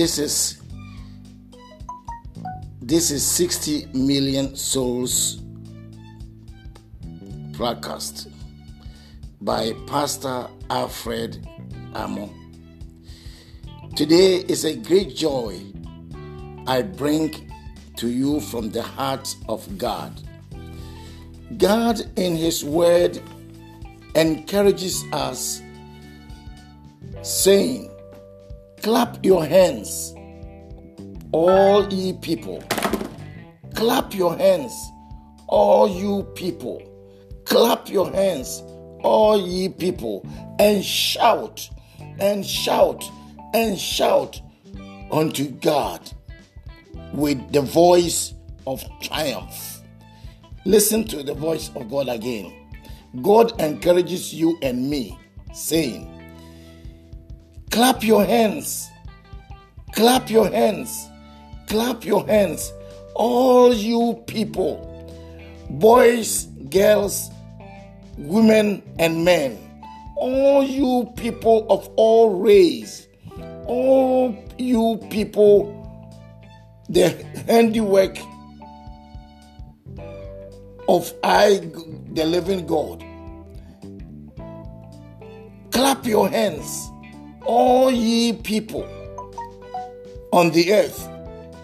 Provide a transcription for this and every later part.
this is this is 60 million souls broadcast by Pastor Alfred Amo. Today is a great joy I bring to you from the heart of God. God, in His Word, encourages us, saying, Clap your hands, all ye people. Clap your hands, all you people. Clap your hands, all ye people, and shout, and shout, and shout unto God with the voice of triumph. Listen to the voice of God again. God encourages you and me, saying, Clap your hands, clap your hands, clap your hands, all you people, boys, girls, women, and men, all you people of all race, all you people, the handiwork of I, the living God. Clap your hands, all ye people on the earth,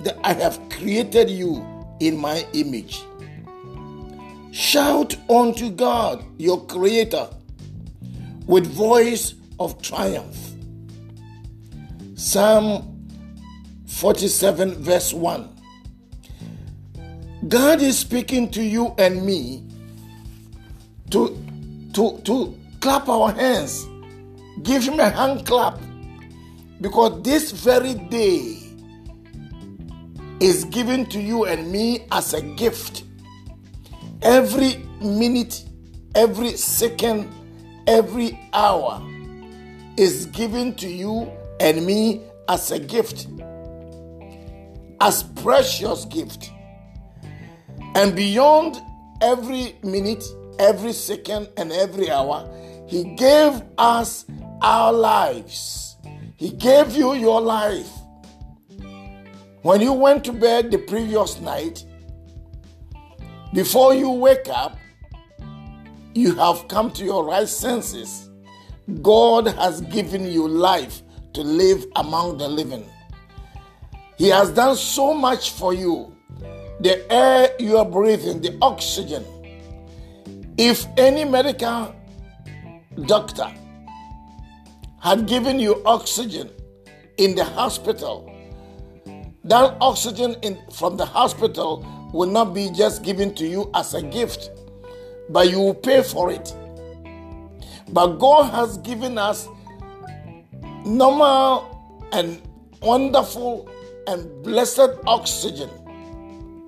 that I have created you in my image. Shout unto God, your Creator, with voice of triumph. Psalm 47, verse 1. God is speaking to you and me to, to, to clap our hands, give Him a hand clap, because this very day is given to you and me as a gift. Every minute, every second, every hour is given to you and me as a gift, as precious gift. And beyond every minute, every second, and every hour, He gave us our lives. He gave you your life. When you went to bed the previous night, before you wake up, you have come to your right senses. God has given you life to live among the living. He has done so much for you. The air you are breathing, the oxygen. If any medical doctor had given you oxygen in the hospital, that oxygen in, from the hospital will not be just given to you as a gift, but you will pay for it. But God has given us normal and wonderful and blessed oxygen.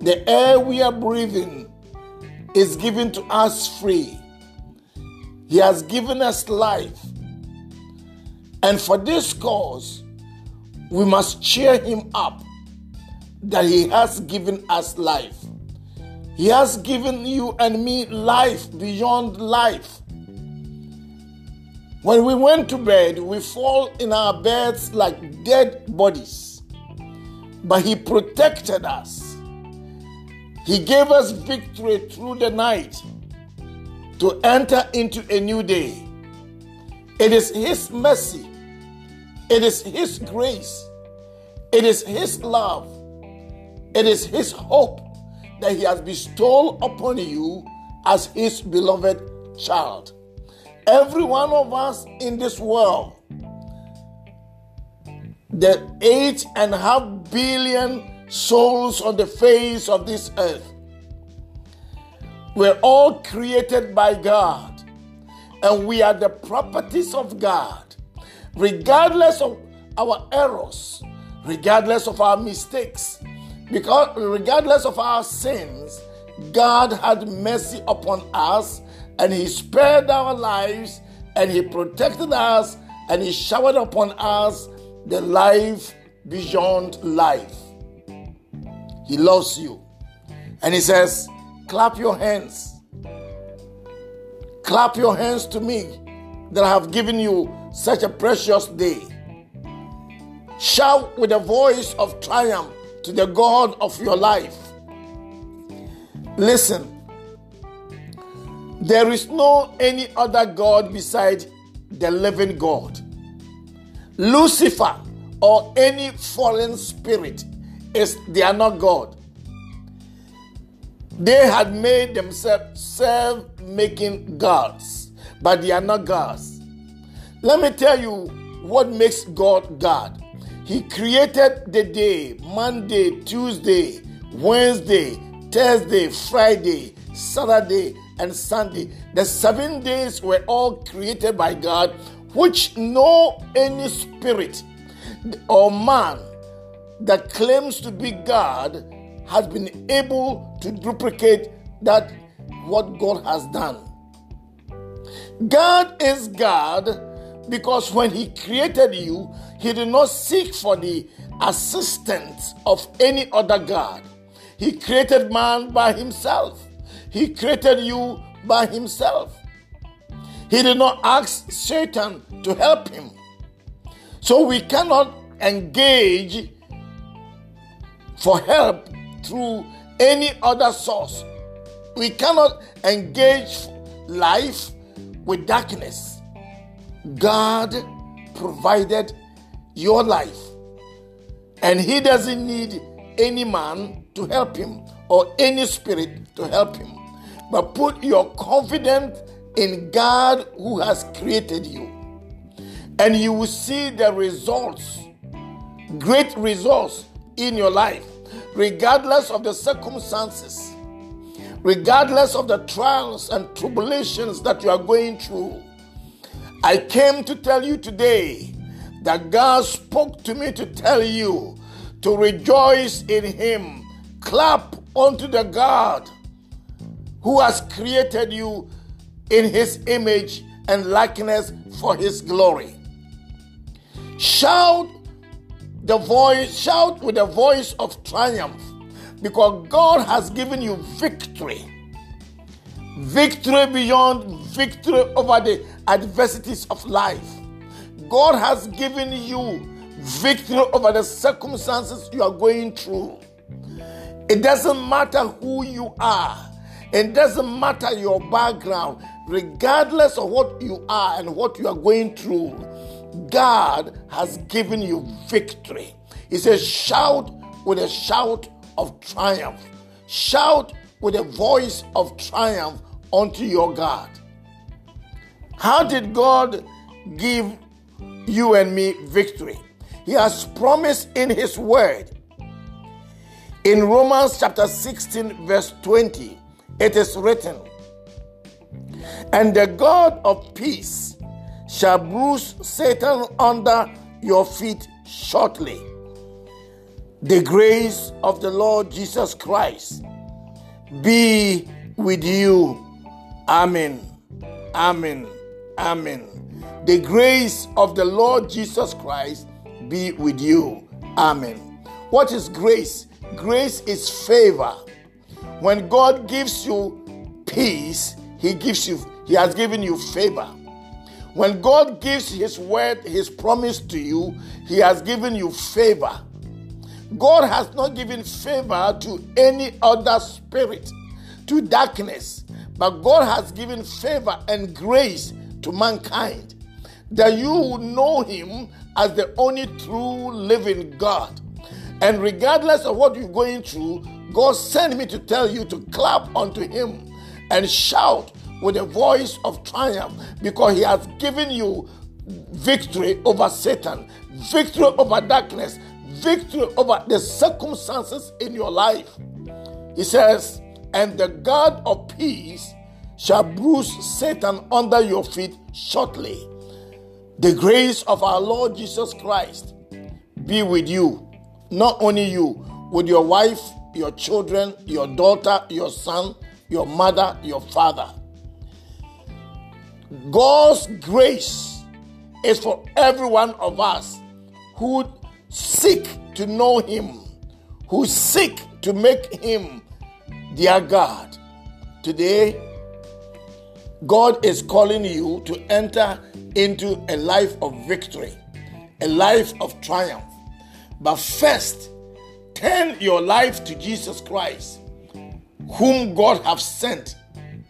The air we are breathing is given to us free. He has given us life. And for this cause, we must cheer him up that he has given us life. He has given you and me life beyond life. When we went to bed, we fall in our beds like dead bodies. But He protected us. He gave us victory through the night to enter into a new day. It is His mercy, it is His grace, it is His love, it is His hope that He has bestowed upon you as His beloved child. Every one of us in this world, the eight and a half billion souls on the face of this earth, we're all created by God, and we are the properties of God, regardless of our errors, regardless of our mistakes, because regardless of our sins, God had mercy upon us and He spared our lives and He protected us and He showered upon us the life beyond life. He loves you. And He says, Clap your hands. Clap your hands to me that I have given you such a precious day. Shout with a voice of triumph to the God of your life. Listen, there is no any other God beside the living God. Lucifer or any fallen spirit is they are not God. They had made themselves self making gods, but they are not gods. Let me tell you what makes God God. He created the day Monday, Tuesday, Wednesday, Thursday, Friday, Saturday, and Sunday. The seven days were all created by God, which no any spirit or man that claims to be God has been able to duplicate that what God has done. God is God because when He created you, He did not seek for the assistance of any other God. He created man by Himself, He created you by Himself. He did not ask Satan to help Him. So we cannot engage for help through any other source. We cannot engage life with darkness. God provided your life, and He doesn't need any man to help Him or any spirit to help Him. But put your confidence in God who has created you, and you will see the results, great results in your life regardless of the circumstances, regardless of the trials and tribulations that you are going through. I came to tell you today that God spoke to me to tell you to rejoice in Him. Clap unto the God who has created you in His image and likeness for His glory. Shout the voice, shout with the voice of triumph because God has given you victory. Victory beyond victory over the adversities of life. God has given you victory over the circumstances you are going through. It doesn't matter who you are, it doesn't matter your background, regardless of what you are and what you are going through. God has given you victory. He says, Shout with a shout of triumph. Shout with a voice of triumph unto your God. How did God give you and me victory? He has promised in His word. In Romans chapter 16, verse 20, it is written, And the God of peace shall bruise Satan under your feet shortly. The grace of the Lord Jesus Christ be with you. Amen. Amen. Amen. The grace of the Lord Jesus Christ be with you. Amen. What is grace? Grace is favor. When God gives you peace, He gives you, He has given you favor. When God gives His word, His promise to you, He has given you favor. God has not given favor to any other spirit, to darkness, but God has given favor and grace to mankind that you know Him as the only true living God. And regardless of what you're going through, God sent me to tell you to clap unto Him and shout with a voice of triumph because he has given you victory over Satan, victory over darkness, victory over the circumstances in your life. He says, And the God of peace shall bruise Satan under your feet shortly. The grace of our Lord Jesus Christ be with you, not only you, with your wife, your children, your daughter, your son, your mother, your father. God's grace is for every one of us who seek to know Him, who seek to make Him their God. Today, God is calling you to enter into a life of victory, a life of triumph, But first, turn your life to Jesus Christ, whom God have sent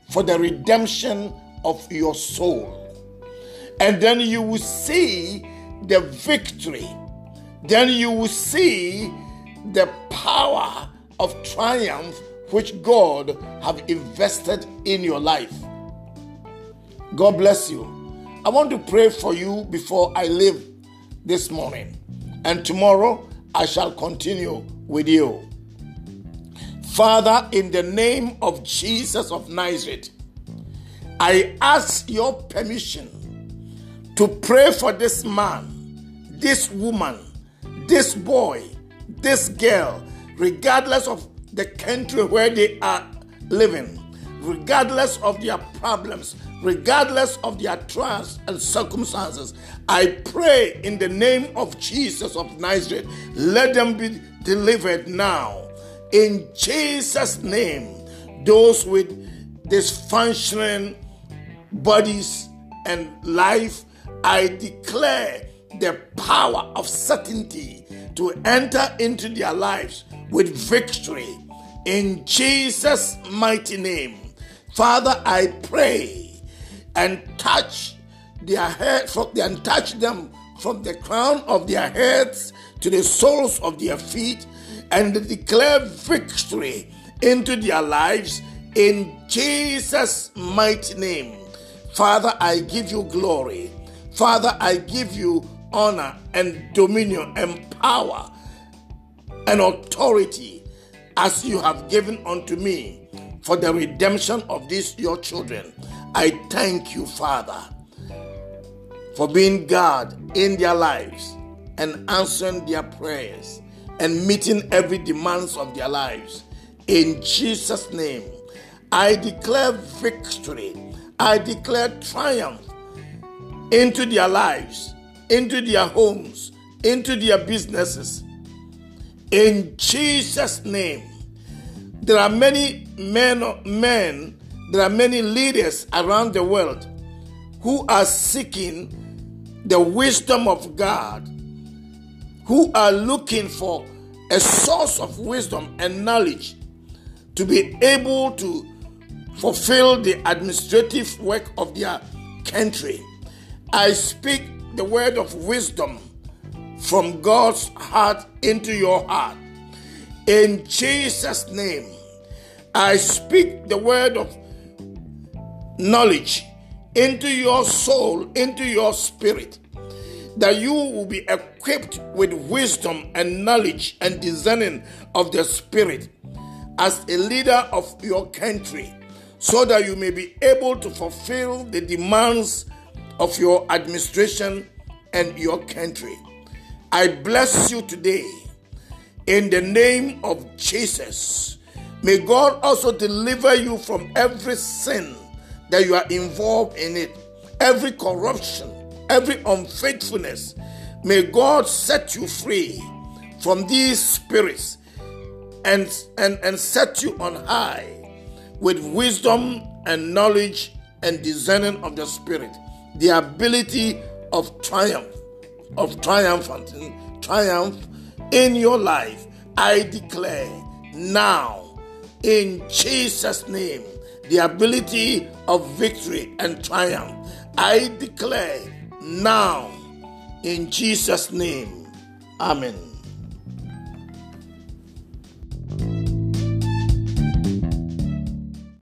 for the redemption of your soul. And then you will see the victory. Then you will see the power of triumph which God have invested in your life. God bless you. I want to pray for you before I leave this morning. And tomorrow I shall continue with you. Father, in the name of Jesus of Nazareth, I ask your permission to pray for this man, this woman, this boy, this girl, regardless of the country where they are living, regardless of their problems, regardless of their trials and circumstances. I pray in the name of Jesus of Nazareth, let them be delivered now. In Jesus' name, those with dysfunctioning bodies and life, I declare the power of certainty to enter into their lives with victory in Jesus' mighty name. Father, I pray and touch their head from and touch them from the crown of their heads to the soles of their feet and declare victory into their lives in Jesus' mighty name. Father, I give you glory. Father, I give you honor and dominion and power and authority as you have given unto me for the redemption of these your children. I thank you, Father, for being God in their lives and answering their prayers and meeting every demands of their lives. In Jesus' name, I declare victory. I declare triumph into their lives, into their homes, into their businesses. In Jesus' name, there are many men, men, there are many leaders around the world who are seeking the wisdom of God, who are looking for a source of wisdom and knowledge to be able to fulfill the administrative work of their country. I speak the word of wisdom from God's heart into your heart. In Jesus' name, I speak the word of knowledge into your soul, into your spirit, that you will be equipped with wisdom and knowledge and discerning of the spirit as a leader of your country, so that you may be able to fulfill the demands of your administration and your country. I bless you today in the name of Jesus. May God also deliver you from every sin that you are involved in it, every corruption, every unfaithfulness. May God set you free from these spirits and, and, and set you on high with wisdom and knowledge and discerning of the spirit the ability of triumph, of triumphant triumph in your life. I declare now in Jesus' name the ability of victory and triumph. I declare now in Jesus' name. Amen.